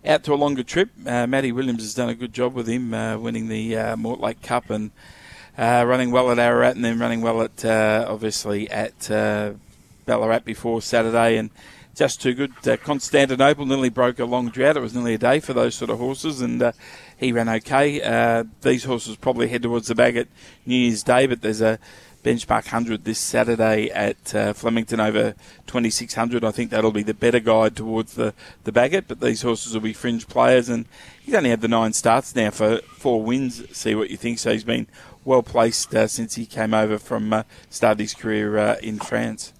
out to a longer trip. Uh, Matty Williams has done a good job with him, uh, winning the uh, Mortlake Cup and uh, running well at Ararat and then running well at, uh, obviously, at uh, Ballarat before Saturday. And just too good. Uh, Constantinople nearly broke a long drought. It was nearly a day for those sort of horses, and uh, he ran okay. Uh, these horses probably head towards the Bagot New Year's Day, but there's a benchmark 100 this Saturday at uh, Flemington over 2600. I think that'll be the better guide towards the, the Bagot, but these horses will be fringe players. And he's only had the nine starts now for four wins, see what you think. So he's been well placed uh, since he came over from uh, started his career uh, in France.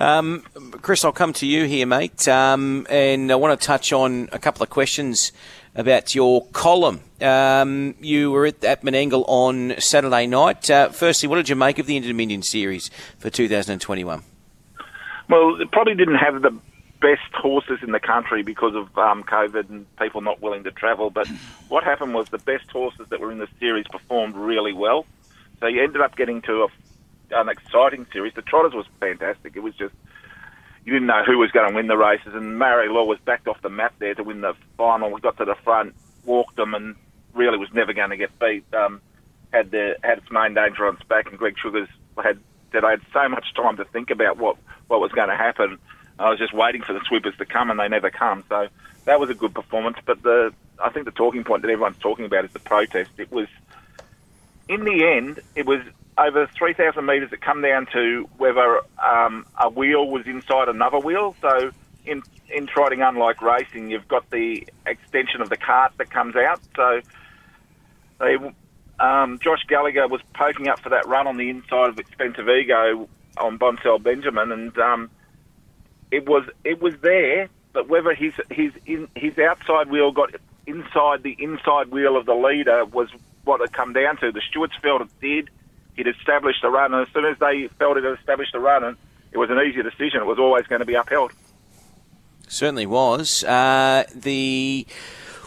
Um, Chris, I'll come to you here, mate, um, and I want to touch on a couple of questions about your column. Um, you were at, at Menangle on Saturday night. Uh, firstly, what did you make of the Inter-Dominion series for 2021? Well, it probably didn't have the best horses in the country because of um, COVID and people not willing to travel. But what happened was the best horses that were in the series performed really well. So you ended up getting to a, an exciting series. The Trotters was fantastic. It was just you didn't know who was going to win the races, and Mary Law was backed off the map there to win the final. We got to the front, walked them, and really was never going to get beat. Um, had the had its main danger on its back, and Greg Sugars had said I had so much time to think about what what was going to happen. I was just waiting for the sweepers to come, and they never come. So that was a good performance. But the I think the talking point that everyone's talking about is the protest. It was in the end, it was over 3,000 metres. It come down to whether um, a wheel was inside another wheel. So in in trotting, unlike racing, you've got the extension of the cart that comes out. So they, um, Josh Gallagher was poking up for that run on the inside of Expensive Ego on Bonsell Benjamin, and um, it was it was there. But whether his his in, his outside wheel got inside the inside wheel of the leader was what it come down to. The stewards felt it did. He'd established a run, and as soon as they felt it had established a run, it was an easy decision. It was always going to be upheld. Certainly was. Uh, the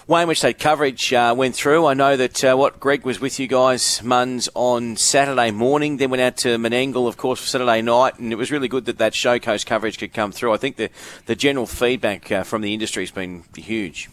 way in which that coverage uh, went through, I know that uh, what Greg was with you guys, Muns, on Saturday morning, then went out to Menangle, of course, for Saturday night, and it was really good that that showcase coverage could come through. I think the, the general feedback uh, from the industry has been huge.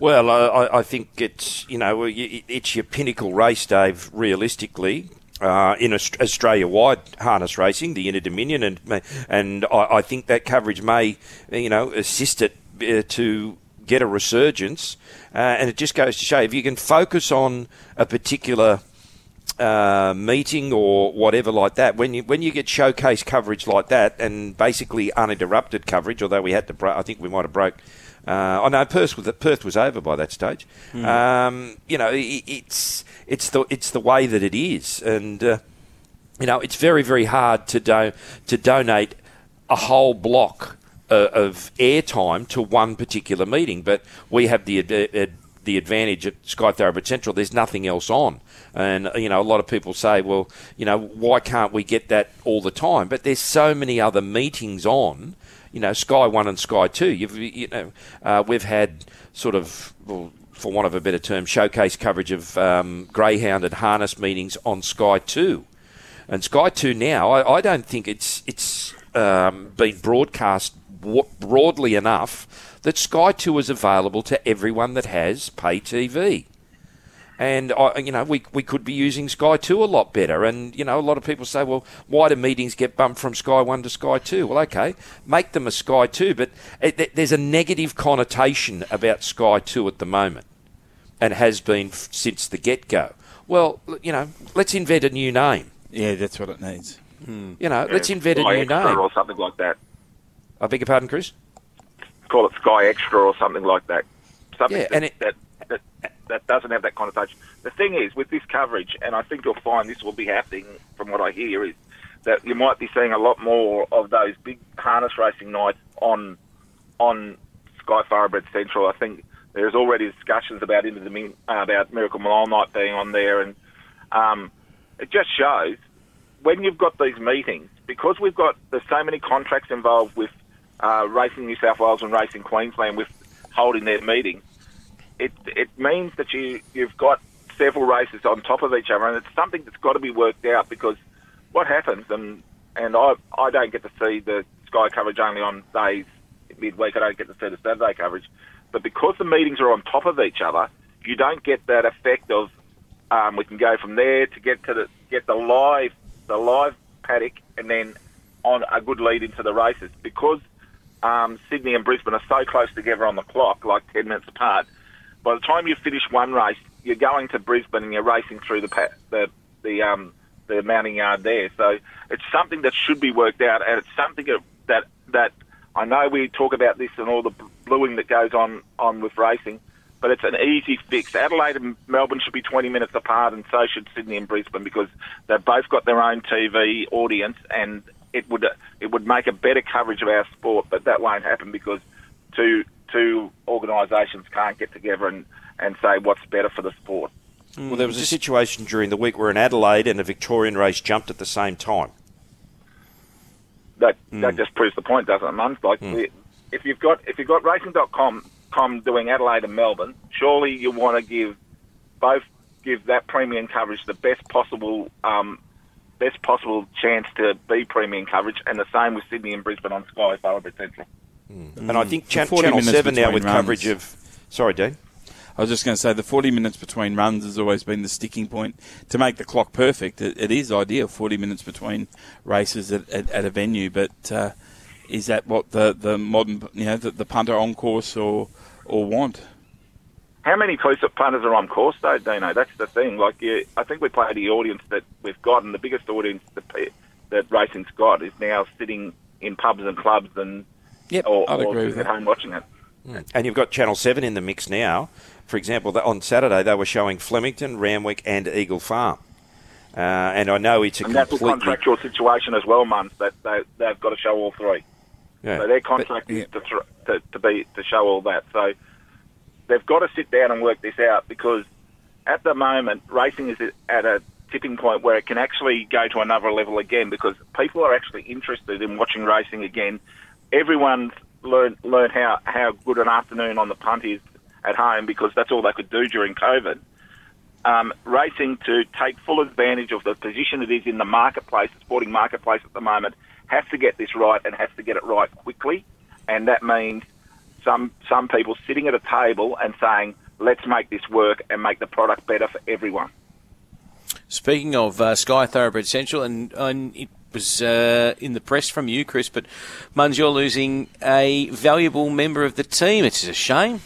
Well, I, I think it's you know it's your pinnacle race, Dave. Realistically, uh, in Australia-wide harness racing, the Inter Dominion, and and I, I, think that coverage may you know assist it uh, to get a resurgence. Uh, and it just goes to show if you can focus on a particular. Uh, meeting or whatever like that. When you when you get showcase coverage like that, and basically uninterrupted coverage, although we had to, bro- I think we might have broke uh, oh no, Perth was Perth was over by that stage. Mm. Um, you know, it, it's it's the it's the way that it is, and uh, you know, it's very very hard to do to donate a whole block of airtime to one particular meeting. But we have the ad- the advantage at Sky Thoroughbred Central. There's nothing else on, and you know, a lot of people say, well, you know, why can't we get that all the time? But there's so many other meetings on you know, Sky One and Sky Two. You've, you know, uh, we've had sort of, well, for want of a better term, showcase coverage of um, greyhound and harness meetings on Sky Two, and Sky Two now. I, I don't think it's it's um, been broadcast broadly enough that Sky Two is available to everyone that has pay TV. And I, you know, we we could be using Sky Two a lot better. And you know, a lot of people say, well, why do meetings get bumped from Sky One to Sky Two? Well, okay, make them a Sky Two, but it, there's a negative connotation about Sky Two at the moment, and has been f- since the get go. Well, you know, let's invent a new name. Yeah, that's what it needs. You know, let's invent a new name. or something like that. I beg your pardon, Chris. Call it Sky Extra or something like that. Something Yeah, that, and it- that, that that doesn't have that connotation. The thing is, with this coverage, and I think you'll find this will be happening from what I hear, is that you might be seeing a lot more of those big harness racing nights on on Sky Thoroughbred Central. I think there's already discussions about into the uh, about Miracle Mile Night being on there, and um, it just shows when you've got these meetings because we've got there's so many contracts involved with uh, Racing New South Wales and Racing Queensland with holding their meetings. It it means that you you've got several races on top of each other, and it's something that's got to be worked out because what happens and and I I don't get to see the Sky coverage only on days midweek. I don't get to see the Saturday coverage, but because the meetings are on top of each other, you don't get that effect of um, we can go from there to get to the get the live the live paddock and then on a good lead into the races because um, Sydney and Brisbane are so close together on the clock, like ten minutes apart. By the time you finish one race, you're going to Brisbane and you're racing through the the the um, the mounting yard there. So it's something that should be worked out, and it's something that that, that I know we talk about this and all the bluing that goes on on with racing, but it's an easy fix. Adelaide and Melbourne should be 20 minutes apart, and so should Sydney and Brisbane because they've both got their own TV audience, and it would it would make a better coverage of our sport. But that won't happen because two two organisations can't get together and, and say what's better for the sport. Well, there was a situation during the week where an Adelaide and a Victorian race jumped at the same time. That that just proves the point, doesn't it, Muns? Like, we, if you've got if you've got racing.com com doing Adelaide and Melbourne, surely you want to give both give that premium coverage the best possible um, best possible chance to be premium coverage, and the same with Sydney and Brisbane on Sky Thoroughbred Central. And I think The Chan- 40 Channel 7 now with runs. coverage of. Sorry, Dean. I was just going to say the 40 minutes between runs has always been the sticking point to make the clock perfect. It, it is ideal, 40 minutes between races at, at, at a venue, but uh, is that what the, the modern, you know, the, the punter on course or or want? How many close-up punters are on course though, Dino? That's the thing. Like, you, I think we play the audience that we've got, and the biggest audience that that racing's got is now sitting in pubs and clubs and or, I'd or agree with at that. home watching it. And you've got Channel 7 in the mix now. For example, on Saturday they were showing Flemington, Randwick, and Eagle Farm. Uh, and I know it's a And that's a completely. contractual situation as well, Muns. That they, they've got to show all three. Yeah. So their contract is to, thr to to be to show all that. So they've got to sit down and work this out because at the moment racing is at a tipping point where it can actually go to another level again because people are actually interested in watching racing again. Everyone's learned learned how how good an afternoon on the punt is at home because that's all they could do during COVID. Um, racing to take full advantage of the position it is in the marketplace, the sporting marketplace at the moment, has to get this right and has to get it right quickly. And that means some some people sitting at a table and saying, "Let's make this work and make the product better for everyone." Speaking of uh, Sky Thoroughbred Central, and, and it was uh, in the press from you, Chris, but Muns, you're losing a valuable member of the team. It's a shame.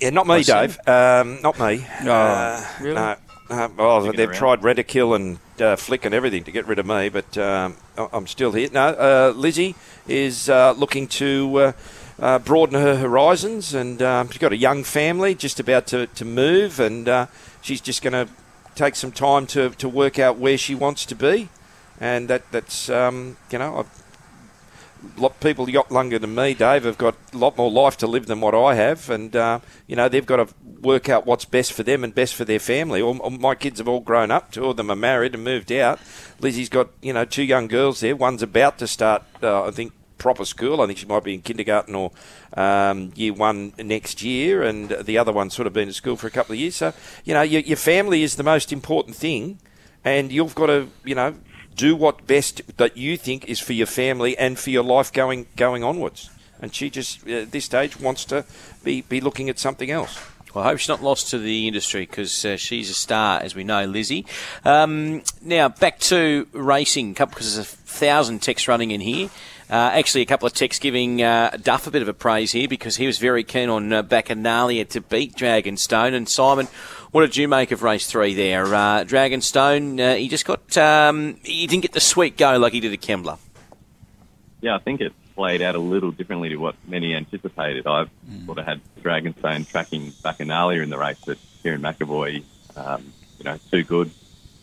Yeah, not me, I. Dave. Um, not me. Oh, Uh, really? No. Uh, well, Sticking they've around. tried Redikill and uh, Flick and everything to get rid of me, but um, I- I'm still here. No, uh, Lizzie is uh, looking to uh, broaden her horizons, and um, she's got a young family, just about to, to move, and uh, she's just going to take some time to, to work out where she wants to be, and that that's um, you know. I've, lot people a lot younger than me, Dave, have got a lot more life to live than what I have, and uh, you know they've got to work out what's best for them and best for their family. All, all my kids have all grown up. Two of them are married and moved out. Lizzie's got you know two young girls there. One's about to start, uh, I think, proper school. I think she might be in kindergarten or um, year one next year, and the other one's sort of been at school for a couple of years. So you know your, your family is the most important thing, and you've got to you know do what best that you think is for your family and for your life going going onwards. and she just at this stage wants to be be looking at something else. Well, I hope she's not lost to the industry because uh, she's a star, as we know, Lizzie. Um, now, back to racing, because there's a thousand texts running in here. Uh, actually, a couple of texts giving uh, Duff a bit of a praise here because he was very keen on uh, Bacchanalia to beat Dragonstone. And Simon, what did you make of race three there? Uh, Dragonstone, uh, he just got, um, he didn't get the sweet go like he did at Kembla. Yeah, I think it played out a little differently to what many anticipated. I've sort of had Dragonstone tracking Bacchanalia in the race, but Kerrin McEvoy, um, you know, too good.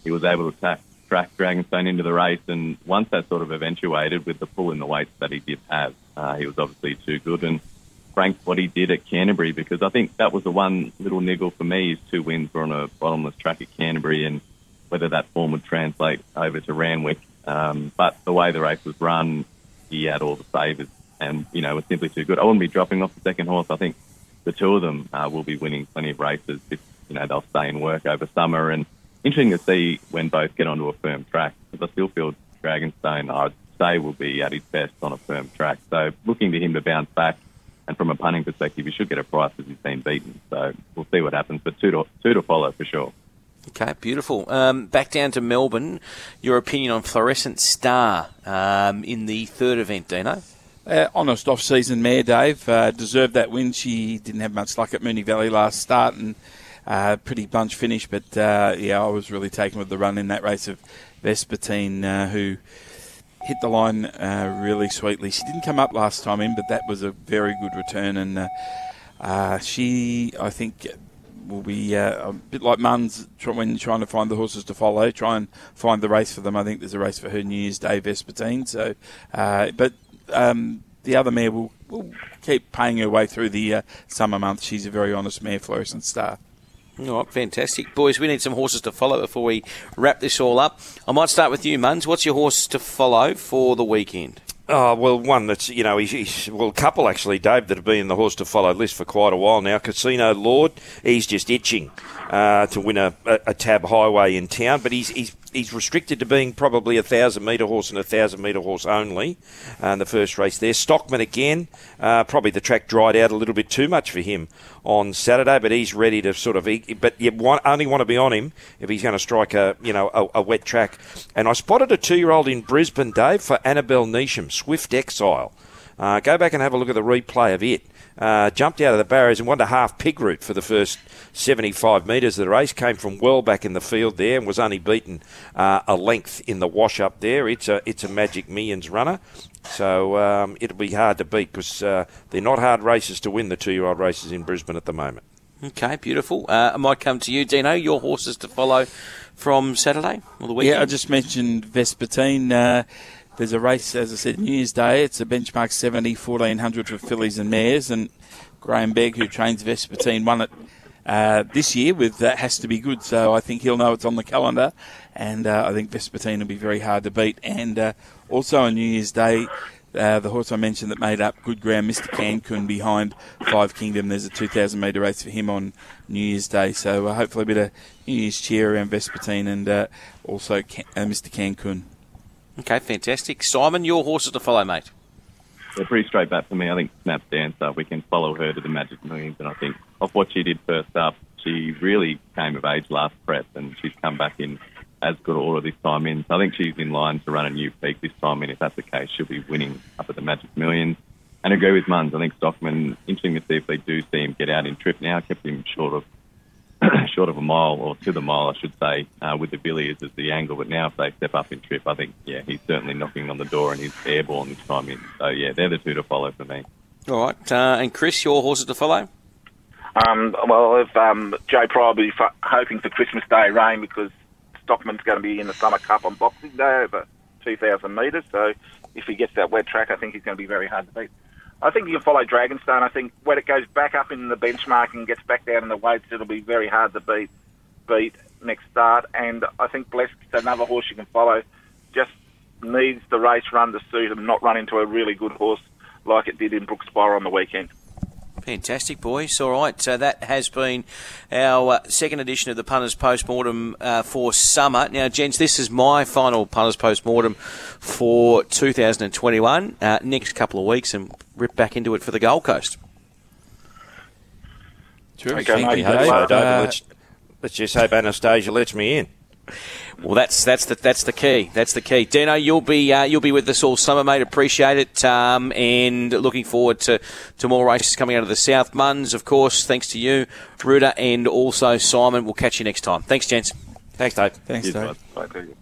He was able to track, track Dragonstone into the race, and once that sort of eventuated with the pull in the weights that he did have, uh, he was obviously too good. And Frank, what he did at Canterbury, because I think that was the one little niggle for me. His two wins were on a bottomless track at Canterbury, and whether that form would translate over to Randwick. Um, but the way the race was run, he had all the savers and, you know, was simply too good. I wouldn't be dropping off the second horse. I think the two of them uh, will be winning plenty of races if, you know, they'll stay in work over summer. And interesting to see when both get onto a firm track because I still feel Dragonstone, I'd say, will be at his best on a firm track. So looking to him to bounce back. And from a punting perspective, he should get a price as he's been beaten. So we'll see what happens. But two to, two to follow for sure. Okay, beautiful. Um, back down to Melbourne. Your opinion on Fluorescent Star um, in the third event, Dino? Uh, honest off-season mare, Dave. Uh, deserved that win. She didn't have much luck at Moonee Valley last start and uh, pretty bunch finish. But uh, yeah, I was really taken with the run in that race of Vespertine, uh, who hit the line uh, really sweetly. She didn't come up last time in, but that was a very good return. And she, I think, will be uh, a bit like Mun's when trying to find the horses to follow. Try and find the race for them. I think there's a race for her New Year's Day Vespertine. So, uh, but um, the other mare will, will keep paying her way through the uh, summer months. She's a very honest mare, Fluorescent Star. All right, fantastic. Boys, we need some horses to follow before we wrap this all up. I might start with you, Muns. What's your horse to follow for the weekend? Oh, well, one that's, you know, he's, he's, well, a couple actually, Dave, that have been in the horse to follow list for quite a while now. Casino Lord, he's just itching uh, to win a, a, a, tab highway in town, but he's, he's, he's restricted to being probably a 1,000 metre horse and a 1,000 metre horse only uh, in the first race there. Stockman again, uh, probably the track dried out a little bit too much for him on Saturday, but he's ready to sort of. But you want, only want to be on him if he's going to strike a you know a, a wet track. And I spotted a two-year-old in Brisbane, Dave, for Annabelle Neasham, Swift Exile. Uh, go back and have a look at the replay of it. Uh, jumped out of the barriers and won a half pig route for the first 75 metres of the race. Came from well back in the field there and was only beaten uh, a length in the wash up there. It's a it's a Magic Millions runner. So um, it'll be hard to beat because uh, they're not hard races to win the two year old races in Brisbane at the moment. Okay, beautiful. Uh, I might come to you, Dino. Your horses to follow from Saturday or the weekend? Yeah, I just mentioned Vespertine. Uh, there's a race, as I said, New Year's Day. It's a benchmark 70, 1400 for fillies and mares. And Grahame Begg, who trains Vespertine, won it uh, this year with That Has to Be Good. So I think he'll know it's on the calendar. And uh, I think Vespertine will be very hard to beat. And uh, also on New Year's Day, uh, the horse I mentioned that made up good ground, Mr. Cancun, behind Five Kingdom. There's a 2,000 metre race for him on New Year's Day. So uh, hopefully a bit of New Year's cheer around Vespertine and uh, also Can- uh, Mr. Cancun. Okay, fantastic. Simon, your horses to follow, mate. Yeah, pretty straight back for me. I think Snap Dancer, we can follow her to the Magic Millions. And I think of what she did first up, she really came of age last prep and she's come back in as good order this time in. So I think she's in line to run a new peak this time in. If that's the case, she'll be winning up at the Magic Millions. And agree with Muns. I think Stockman, interesting to see if they do see him get out in trip now. Kept him short of short of a mile, or to the mile, I should say, uh, with the Villiers as the angle. But now if they step up in trip, I think, yeah, he's certainly knocking on the door and he's airborne this time in. So, yeah, they're the two to follow for me. All right. Uh, and Chris, your horses to follow? Um, well, if um, Joe Pride will be f- hoping for Christmas Day rain because Stockman's going to be in the Summer Cup on Boxing Day over 2,000 metres. So if he gets that wet track, I think he's going to be very hard to beat. I think you can follow Dragonstone. I think when it goes back up in the benchmark and gets back down in the weights, it'll be very hard to beat beat next start. And I think Blessed, another horse you can follow, just needs the race run to suit him, not run into a really good horse like it did in Brookspire on the weekend. Fantastic, boys. All right, so that has been our uh, second edition of the Punters Postmortem uh, for summer. Now, gents, this is my final Punters Postmortem for 2021. Uh, next couple of weeks, and rip back into it for the Gold Coast. Terrific. Thank you, Dave. So, David, let's, let's just hope Anastasia lets me in. Well, that's that's the that's the key. That's the key. Dino, you'll be uh, you'll be with us all summer, mate. Appreciate it, um, and looking forward to, to more races coming out of the South Muns, of course. Thanks to you, Ruda, and also Simon. We'll catch you next time. Thanks, gents. Thanks, Dave. Thanks, Dave. Bye, Dave.